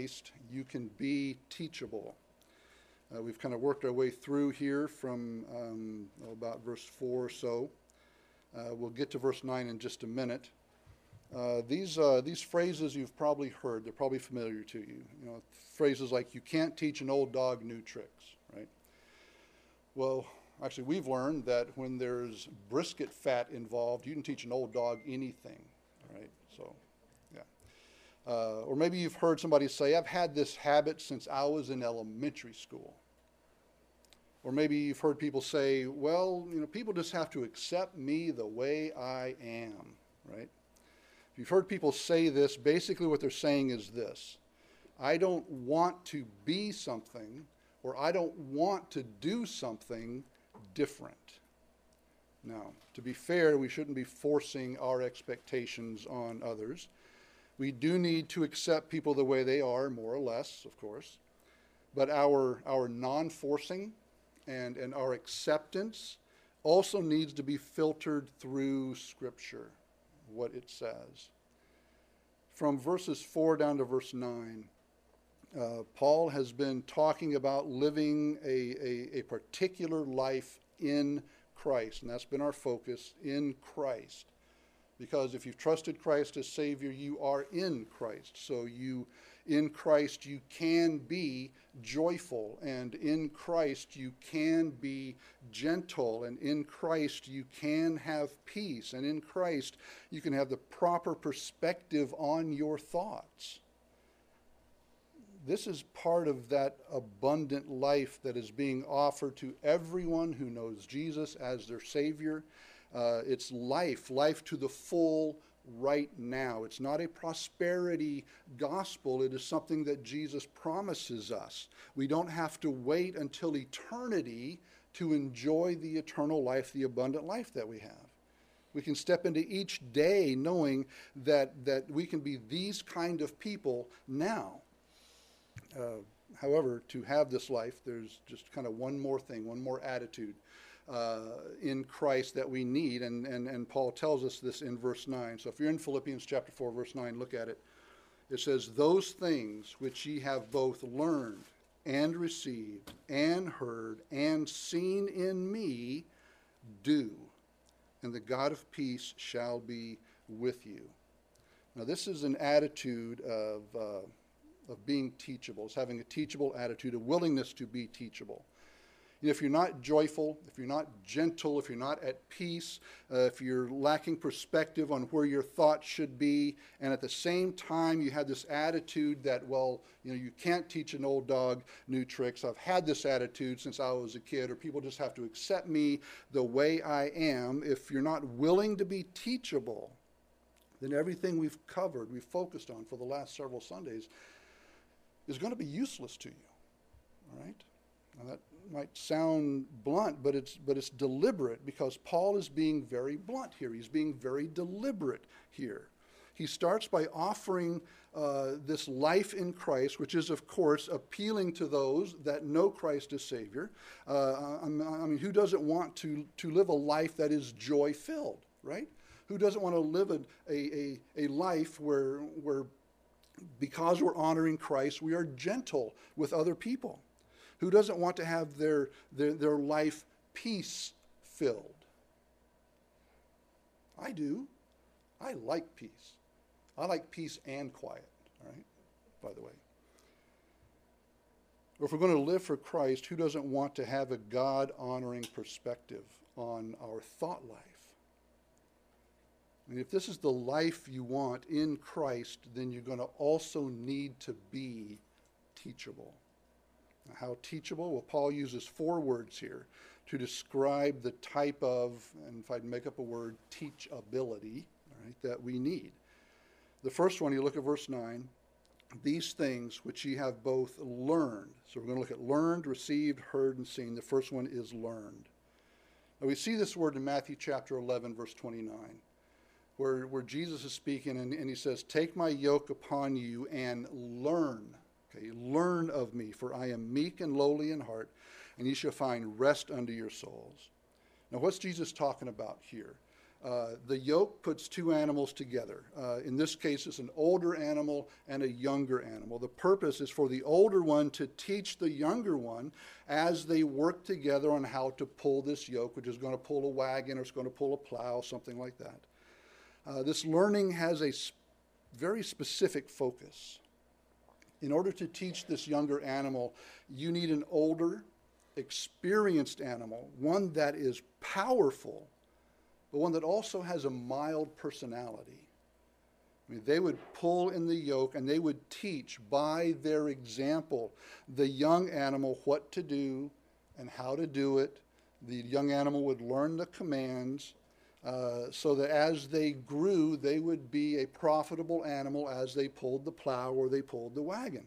Christ, you can be teachable. Uh, we've kind of worked our way through here from um, about verse 4 or so. Uh, we'll get to verse 9 in just a minute. Uh, these, uh, these phrases you've probably heard, they're probably familiar to you. You know, phrases like, you can't teach an old dog new tricks, right? Well, actually, we've learned that when there's brisket fat involved, you can teach an old dog anything, right? So. Uh, or maybe you've heard somebody say, I've had this habit since I was in elementary school. Or maybe you've heard people say, well, you know, people just have to accept me the way I am, right? If you've heard people say this, basically what they're saying is this I don't want to be something, or I don't want to do something different. Now, to be fair, we shouldn't be forcing our expectations on others. We do need to accept people the way they are, more or less, of course. But our, our non forcing and, and our acceptance also needs to be filtered through Scripture, what it says. From verses 4 down to verse 9, uh, Paul has been talking about living a, a, a particular life in Christ, and that's been our focus in Christ. Because if you've trusted Christ as Savior, you are in Christ. So you in Christ you can be joyful, and in Christ you can be gentle, and in Christ you can have peace, and in Christ you can have the proper perspective on your thoughts. This is part of that abundant life that is being offered to everyone who knows Jesus as their Savior. Uh, it's life, life to the full right now. It's not a prosperity gospel, it is something that Jesus promises us. We don't have to wait until eternity to enjoy the eternal life, the abundant life that we have. We can step into each day knowing that, that we can be these kind of people now. Uh, however, to have this life, there's just kind of one more thing, one more attitude uh, in Christ that we need. And, and, and Paul tells us this in verse 9. So if you're in Philippians chapter 4, verse 9, look at it. It says, Those things which ye have both learned and received and heard and seen in me, do, and the God of peace shall be with you. Now, this is an attitude of, uh, of being teachable. It's having a teachable attitude, a willingness to be teachable if you're not joyful, if you're not gentle, if you're not at peace, uh, if you're lacking perspective on where your thoughts should be, and at the same time you have this attitude that, well, you know, you can't teach an old dog new tricks. I've had this attitude since I was a kid, or people just have to accept me the way I am. If you're not willing to be teachable, then everything we've covered, we've focused on for the last several Sundays, is going to be useless to you. All right? Now that might sound blunt, but it's, but it's deliberate because Paul is being very blunt here. He's being very deliberate here. He starts by offering uh, this life in Christ, which is, of course, appealing to those that know Christ as Savior. Uh, I mean, who doesn't want to, to live a life that is joy filled, right? Who doesn't want to live a, a, a, life where, where, because we're honoring Christ, we are gentle with other people? Who doesn't want to have their, their, their life peace filled? I do. I like peace. I like peace and quiet, all right, by the way. If we're going to live for Christ, who doesn't want to have a God honoring perspective on our thought life? Mean, if this is the life you want in Christ, then you're going to also need to be teachable. How teachable? Well, Paul uses four words here to describe the type of, and if I'd make up a word, teachability right, that we need. The first one, you look at verse 9, these things which ye have both learned. So we're going to look at learned, received, heard, and seen. The first one is learned. Now we see this word in Matthew chapter 11, verse 29, where, where Jesus is speaking and, and he says, Take my yoke upon you and learn Okay, learn of me, for I am meek and lowly in heart, and ye shall find rest unto your souls. Now, what's Jesus talking about here? Uh, the yoke puts two animals together. Uh, in this case, it's an older animal and a younger animal. The purpose is for the older one to teach the younger one as they work together on how to pull this yoke, which is going to pull a wagon or it's going to pull a plow, something like that. Uh, this learning has a sp- very specific focus. In order to teach this younger animal, you need an older, experienced animal, one that is powerful but one that also has a mild personality. I mean, they would pull in the yoke and they would teach by their example the young animal what to do and how to do it. The young animal would learn the commands uh, so that as they grew, they would be a profitable animal as they pulled the plow or they pulled the wagon.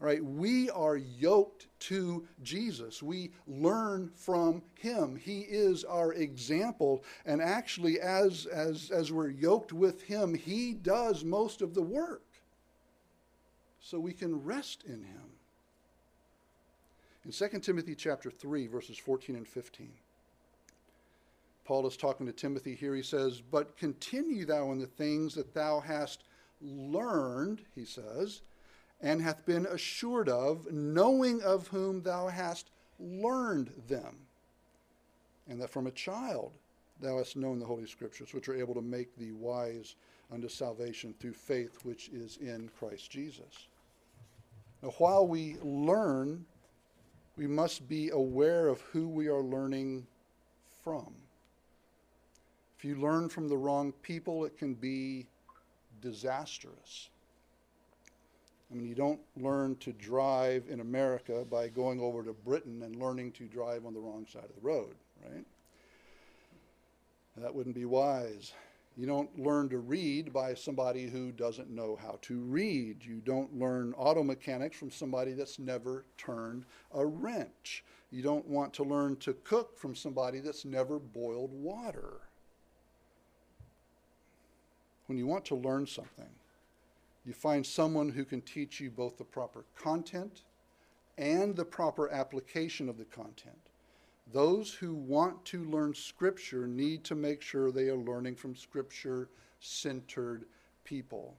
Right? We are yoked to Jesus. We learn from him. He is our example. And actually, as, as, as we're yoked with him, he does most of the work. So we can rest in him. In 2 Timothy chapter 3, verses 14 and 15. Paul is talking to Timothy here. He says, But continue thou in the things that thou hast learned, he says, and hath been assured of, knowing of whom thou hast learned them, and that from a child thou hast known the Holy Scriptures, which are able to make thee wise unto salvation through faith which is in Christ Jesus. Now, while we learn, we must be aware of who we are learning from. If you learn from the wrong people, it can be disastrous. I mean, you don't learn to drive in America by going over to Britain and learning to drive on the wrong side of the road, right? That wouldn't be wise. You don't learn to read by somebody who doesn't know how to read. You don't learn auto mechanics from somebody that's never turned a wrench. You don't want to learn to cook from somebody that's never boiled water. When you want to learn something, you find someone who can teach you both the proper content and the proper application of the content. Those who want to learn Scripture need to make sure they are learning from Scripture centered people.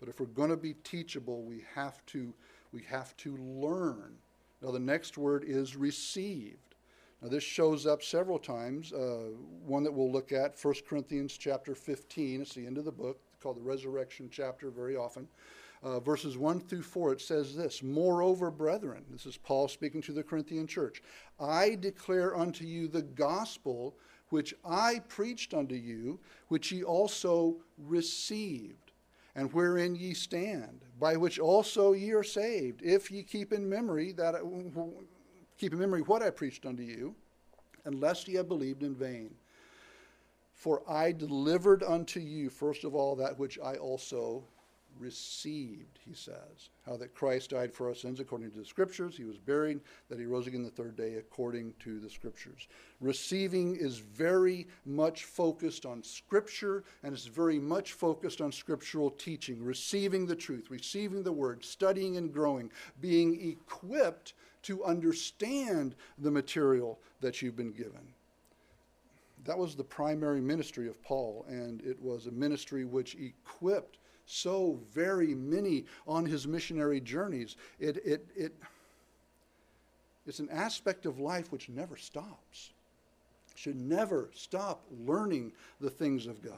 But if we're going to be teachable, we have to, we have to learn. Now, the next word is received. Now, this shows up several times. Uh, one that we'll look at, 1 Corinthians chapter 15, it's the end of the book called the resurrection chapter very often. Uh, verses 1 through 4, it says this Moreover, brethren, this is Paul speaking to the Corinthian church, I declare unto you the gospel which I preached unto you, which ye also received, and wherein ye stand, by which also ye are saved, if ye keep in memory that keep in memory what I preached unto you, unless ye have believed in vain. For I delivered unto you, first of all, that which I also received, he says. How that Christ died for our sins according to the Scriptures, he was buried, that he rose again the third day according to the Scriptures. Receiving is very much focused on Scripture and it's very much focused on scriptural teaching, receiving the truth, receiving the Word, studying and growing, being equipped to understand the material that you've been given that was the primary ministry of Paul, and it was a ministry which equipped so very many on his missionary journeys. It, it, it, it's an aspect of life which never stops. Should never stop learning the things of God.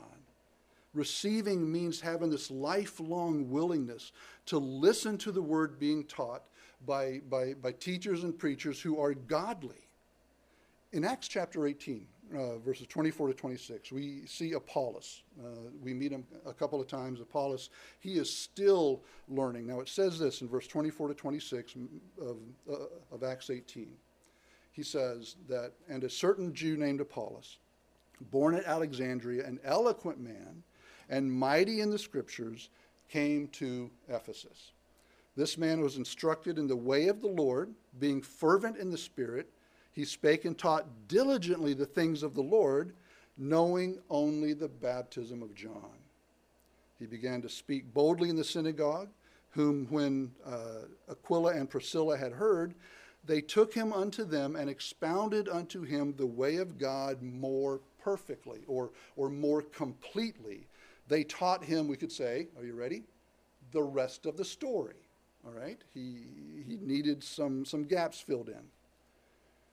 Receiving means having this lifelong willingness to listen to the word being taught by, by, by teachers and preachers who are godly. In Acts chapter 18, uh, verses 24 to 26, we see Apollos. Uh, we meet him a couple of times. Apollos, he is still learning. Now, it says this in verse 24 to 26 of, uh, of Acts 18. He says that, and a certain Jew named Apollos, born at Alexandria, an eloquent man and mighty in the scriptures, came to Ephesus. This man was instructed in the way of the Lord, being fervent in the Spirit he spake and taught diligently the things of the Lord, knowing only the baptism of John. He began to speak boldly in the synagogue, whom, when uh, Aquila and Priscilla had heard, they took him unto them and expounded unto him the way of God more perfectly or, or more completely. They taught him, we could say, are you ready? The rest of the story. All right? He, he needed some, some gaps filled in.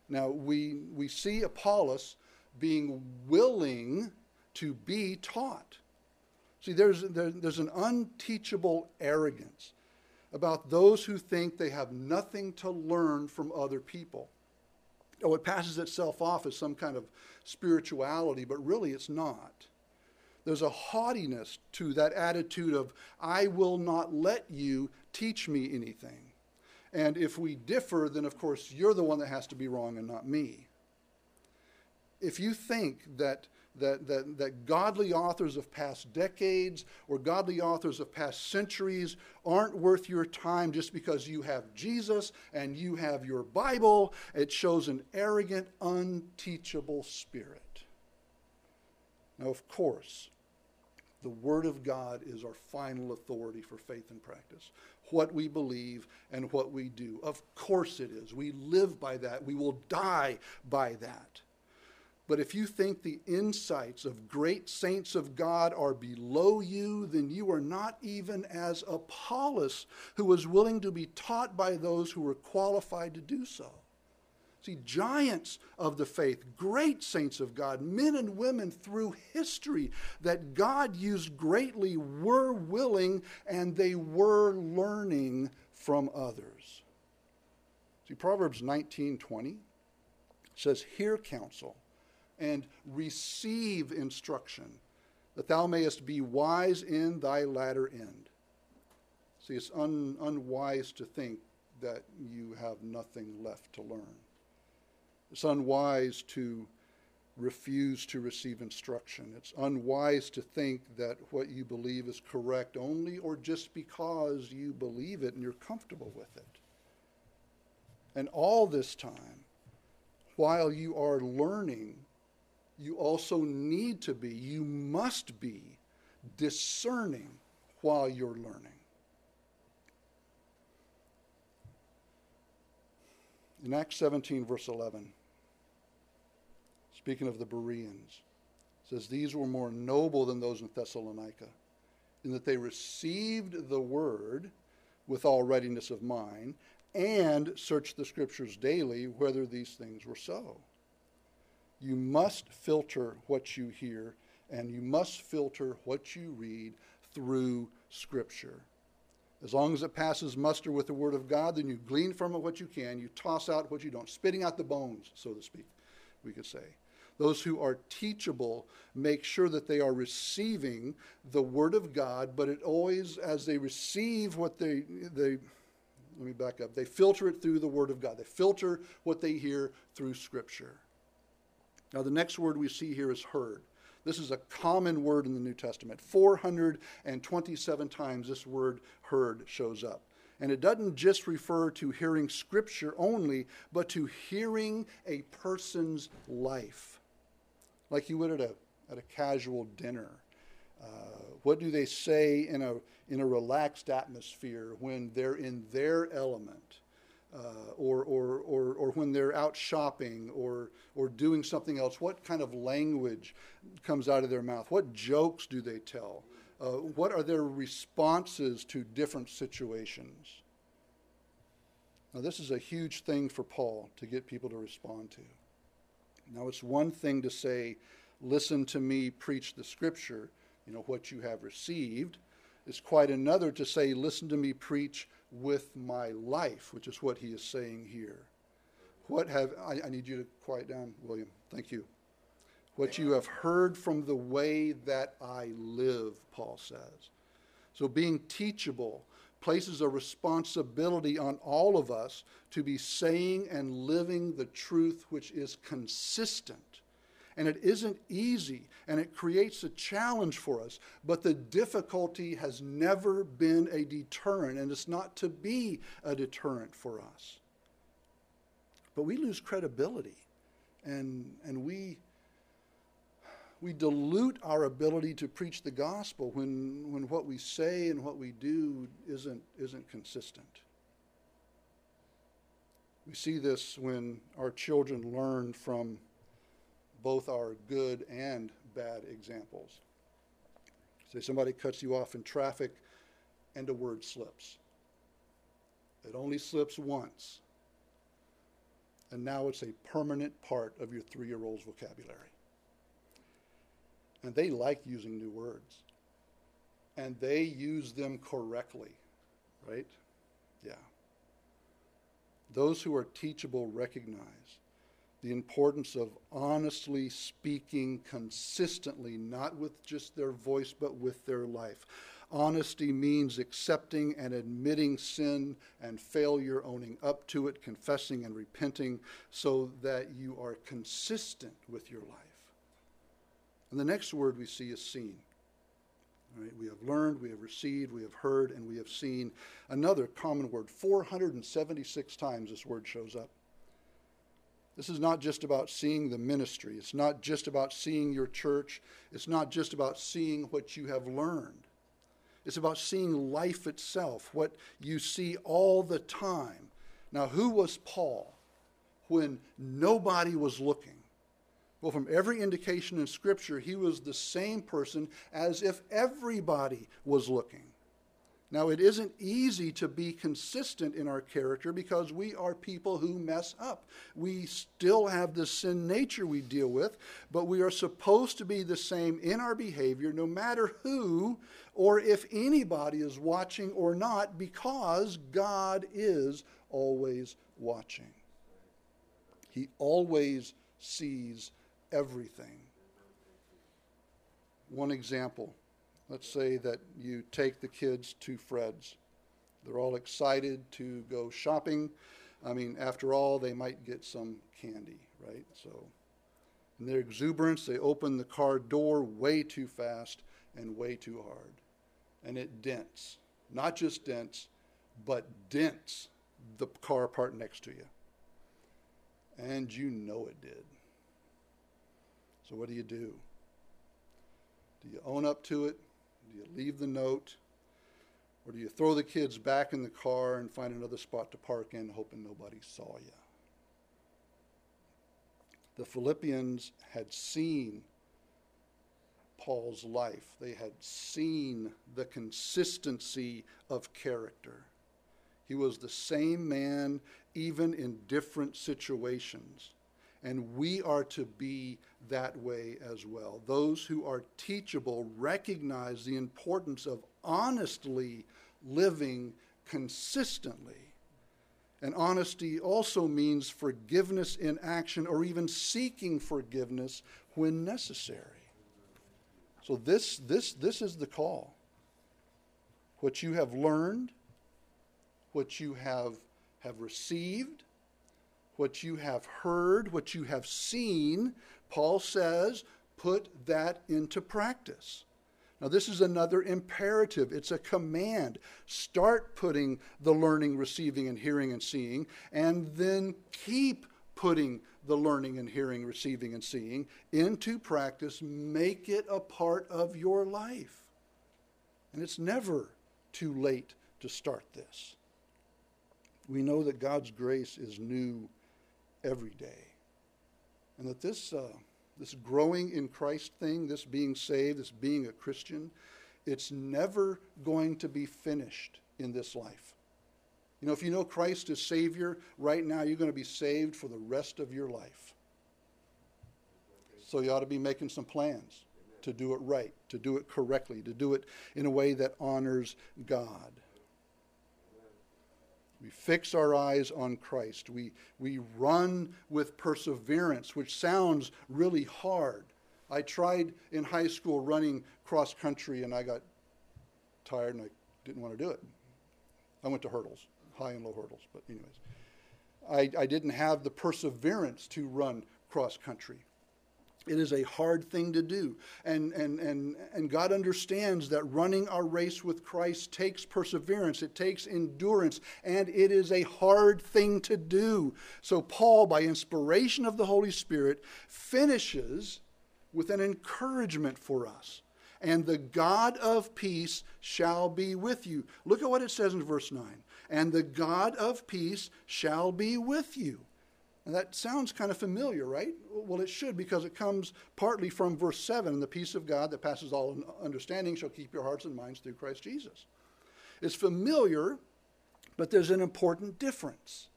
Now, we, we see Apollos being willing to be taught. See, there's, there, there's an unteachable arrogance about those who think they have nothing to learn from other people. Oh, it passes itself off as some kind of spirituality, but really it's not. There's a haughtiness to that attitude of, I will not let you teach me anything. And if we differ, then of course you're the one that has to be wrong and not me. If you think that that, that, that godly authors of past decades or godly authors of past centuries aren't worth your time just because you have Jesus and you have your Bible. It shows an arrogant, unteachable spirit. Now, of course, the Word of God is our final authority for faith and practice. What we believe and what we do. Of course it is. We live by that. We will die by that. But if you think the insights of great saints of God are below you, then you are not even as Apollos, who was willing to be taught by those who were qualified to do so. See, giants of the faith, great saints of God, men and women through history that God used greatly were willing and they were learning from others. See, Proverbs 19:20 says, "Hear counsel and receive instruction, that thou mayest be wise in thy latter end. See, it's un, unwise to think that you have nothing left to learn. It's unwise to refuse to receive instruction. It's unwise to think that what you believe is correct only or just because you believe it and you're comfortable with it. And all this time, while you are learning you also need to be, you must be discerning while you're learning. In Acts 17, verse 11, speaking of the Bereans, says, These were more noble than those in Thessalonica, in that they received the word with all readiness of mind and searched the scriptures daily whether these things were so. You must filter what you hear and you must filter what you read through Scripture. As long as it passes muster with the Word of God, then you glean from it what you can. You toss out what you don't, spitting out the bones, so to speak, we could say. Those who are teachable make sure that they are receiving the Word of God, but it always, as they receive what they, they let me back up, they filter it through the Word of God. They filter what they hear through Scripture. Now, the next word we see here is heard. This is a common word in the New Testament. 427 times this word heard shows up. And it doesn't just refer to hearing scripture only, but to hearing a person's life. Like you would at a, at a casual dinner. Uh, what do they say in a, in a relaxed atmosphere when they're in their element? uh, or, or, or, or when they're out shopping or, or doing something else, what kind of language comes out of their mouth? What jokes do they tell? Uh, what are their responses to different situations? Now, this is a huge thing for Paul to get people to respond to. Now, it's one thing to say, listen to me preach the scripture, you know, what you have received. It's quite another to say, listen to me preach with my life, which is what he is saying here. What have, I, I need you to quiet down, William. Thank you. What you have heard from the way that I live, Paul says. So being teachable places a responsibility on all of us to be saying and living the truth which is consistent and it isn't easy, and it creates a challenge for us. But the difficulty has never been a deterrent, and it's not to be a deterrent for us. But we lose credibility, and, and we, we dilute our ability to preach the gospel when, when what we say and what we do isn't, isn't consistent. We see this when our children learn from both our good and bad examples. Say somebody cuts you off in traffic and a word slips. It only slips once. And now it's a permanent part of your three year old's vocabulary. And they like using new words. And they use them correctly, right? Yeah. Those who are teachable recognize the importance of honestly speaking consistently, not with just their voice, but with their life. Honesty means accepting and admitting sin and failure, owning up to it, confessing and repenting, so that you are consistent with your life. And the next word we see is seen. We have learned, we have received, we have heard, and we have seen. Another common word. 476 times this word shows up. This is not just about seeing the ministry. It's not just about seeing your church. It's not just about seeing what you have learned. It's about seeing life itself, what you see all the time. Now, who was Paul when nobody was looking? Well, from every indication in Scripture, he was the same person as if everybody was looking. Now, it isn't easy to be consistent in our character because we are people who mess up. We still have the sin nature we deal with, but we are supposed to be the same in our behavior no matter who or if anybody is watching or not because God is always watching. He always sees everything. One example let's say that you take the kids to Fred's. They're all excited to go shopping. I mean, after all, they might get some candy, right? So, in their exuberance, they open the car door way too fast and way too hard. And it dents. Not just dents, but dents the car part next to you. And you know it did. So, what do you do? Do you own up to it? Do you leave the note? Or do you throw the kids back in the car and find another spot to park in, hoping nobody saw you? The Philippians had seen Paul's life, they had seen the consistency of character. He was the same man, even in different situations. And we are to be that way as well. Those who are teachable recognize the importance of honestly living consistently. And honesty also means forgiveness in action or even seeking forgiveness when necessary. So this this this is the call. What you have learned, what you have have received, what you have heard, what you have seen, Paul says, put that into practice. Now, this is another imperative. It's a command. Start putting the learning, receiving, and hearing and seeing, and then keep putting the learning and hearing, receiving, and seeing into practice. Make it a part of your life. And it's never too late to start this. We know that God's grace is new every day. And that this, uh, this growing in Christ thing, this being saved, this being a Christian, it's never going to be finished in this life. You know, if you know Christ as Savior, right now you're going to be saved for the rest of your life. So you ought to be making some plans to do it right, to do it correctly, to do it in a way that honors God. We fix our eyes on Christ. We, we run with perseverance, which sounds really hard. I tried in high school running cross country and I got tired and I didn't want to do it. I went to hurdles, high and low hurdles, but, anyways. I, I didn't have the perseverance to run cross country. It is a hard thing to do. And, and, and, and God understands that running our race with Christ takes perseverance, it takes endurance, and it is a hard thing to do. So, Paul, by inspiration of the Holy Spirit, finishes with an encouragement for us. And the God of peace shall be with you. Look at what it says in verse 9. And the God of peace shall be with you. And that sounds kind of familiar, right? Well, it should because it comes partly from verse 7 the peace of God that passes all understanding shall keep your hearts and minds through Christ Jesus. It's familiar, but there's an important difference.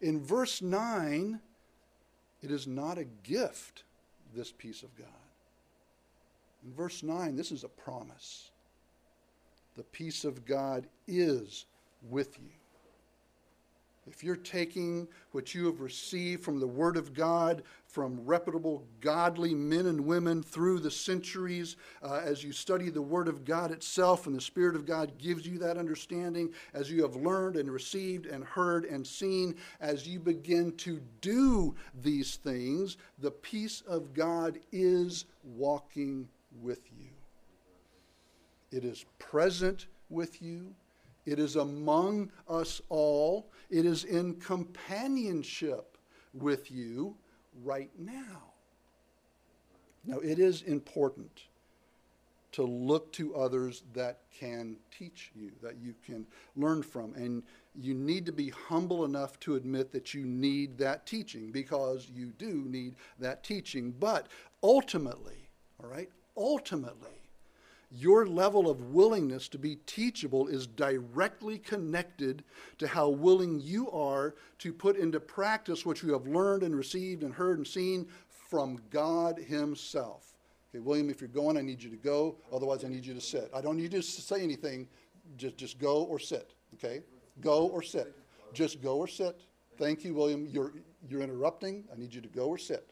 In verse 9, it is not a gift, this peace of God. In verse 9, this is a promise. The peace of God is with you if you're taking what you have received from the Word of God, from reputable, godly men and women through the centuries, uh, as you study the Word of God itself, and the Spirit of God gives you that understanding, as you have learned and received and heard and seen, as you begin to do these things, the peace of God is walking with you. It is present with you. It is among us all. It is in companionship with you right now. Now, it is important to look to others that can teach you, that you can learn from. And you need to be humble enough to admit that you need that teaching because you do need that teaching. But ultimately, all right, ultimately, your level of willingness to be teachable is directly connected to how willing you are to put into practice what you have learned and received and heard and seen from God Himself. Okay, William, if you're going, I need you to go. Otherwise, I need you to sit. I don't need you to say anything. Just, just go or sit. Okay? Go or sit. Just go or sit. Thank you, William. You're, you're interrupting. I need you to go or sit.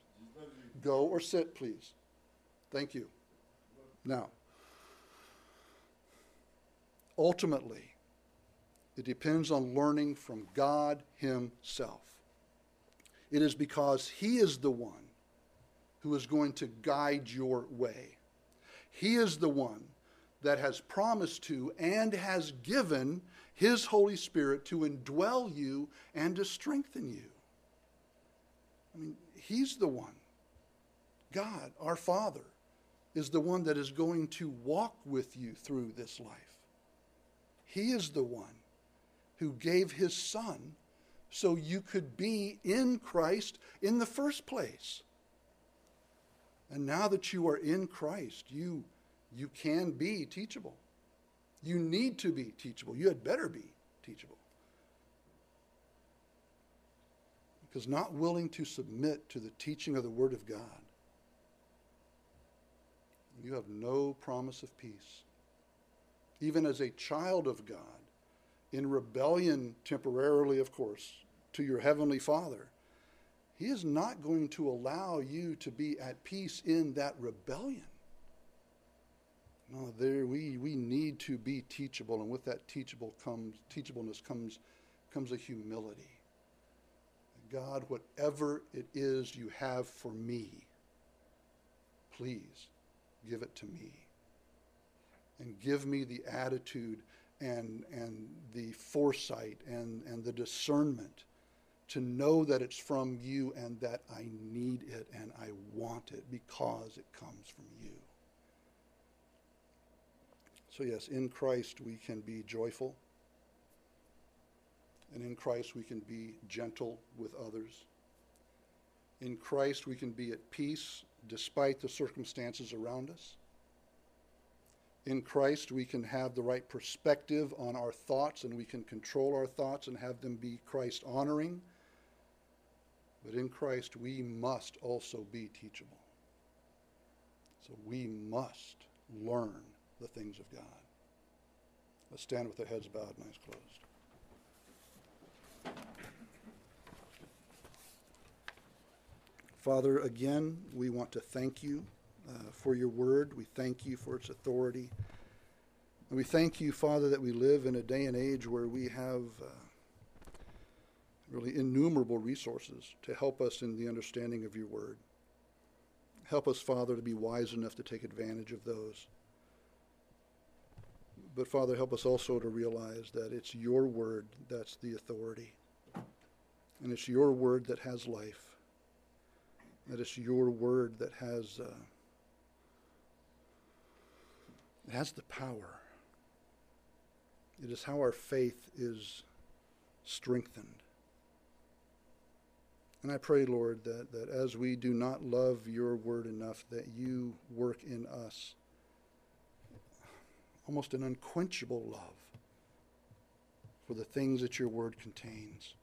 Go or sit, please. Thank you. Now, Ultimately, it depends on learning from God Himself. It is because He is the one who is going to guide your way. He is the one that has promised to and has given His Holy Spirit to indwell you and to strengthen you. I mean, He's the one. God, our Father, is the one that is going to walk with you through this life. He is the one who gave his son so you could be in Christ in the first place. And now that you are in Christ, you, you can be teachable. You need to be teachable. You had better be teachable. Because not willing to submit to the teaching of the Word of God, you have no promise of peace even as a child of God, in rebellion temporarily, of course, to your heavenly Father, He is not going to allow you to be at peace in that rebellion. No, there we, we need to be teachable, and with that teachable comes teachableness comes comes a humility. God, whatever it is you have for me, please give it to me and give me the attitude and, and the foresight and, and the discernment to know that it's from you and that I need it and I want it because it comes from you. So, yes, in Christ we can be joyful, and in Christ we can be gentle with others. In Christ we can be at peace despite the circumstances around us in Christ, we can have the right perspective on our thoughts and we can control our thoughts and have them be Christ honoring. But in Christ, we must also be teachable. So we must learn the things of God. Let's stand with our heads bowed and eyes closed. Father, again, we want to thank you uh, for your word. We thank you for its authority. And we thank you, Father, that we live in a day and age where we have uh, really innumerable resources to help us in the understanding of your word. Help us, Father, to be wise enough to take advantage of those. But, Father, help us also to realize that it's your word that's the authority. And it's your word that has life. That it's your word that has. Uh, it has the power. It is how our faith is strengthened. And I pray, Lord, that, that as we do not love your word enough, that you work in us almost an unquenchable love for the things that your word contains.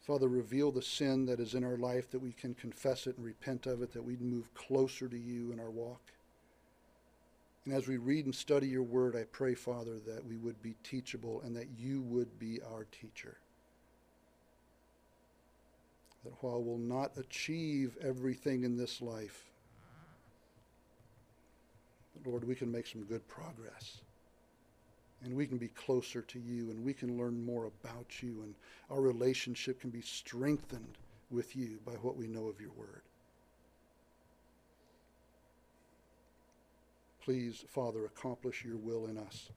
Father, reveal the sin that is in our life that we can confess it and repent of it, that we move closer to you in our walk. And as we read and study your word, I pray, Father, that we would be teachable and that you would be our teacher. That while we'll not achieve everything in this life, Lord, we can make some good progress. And we can be closer to you and we can learn more about you and our relationship can be strengthened with you by what we know of your word. Please, Father, accomplish your will in us.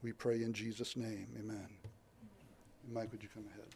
We pray in Jesus' name. Amen. Mike, would you come ahead?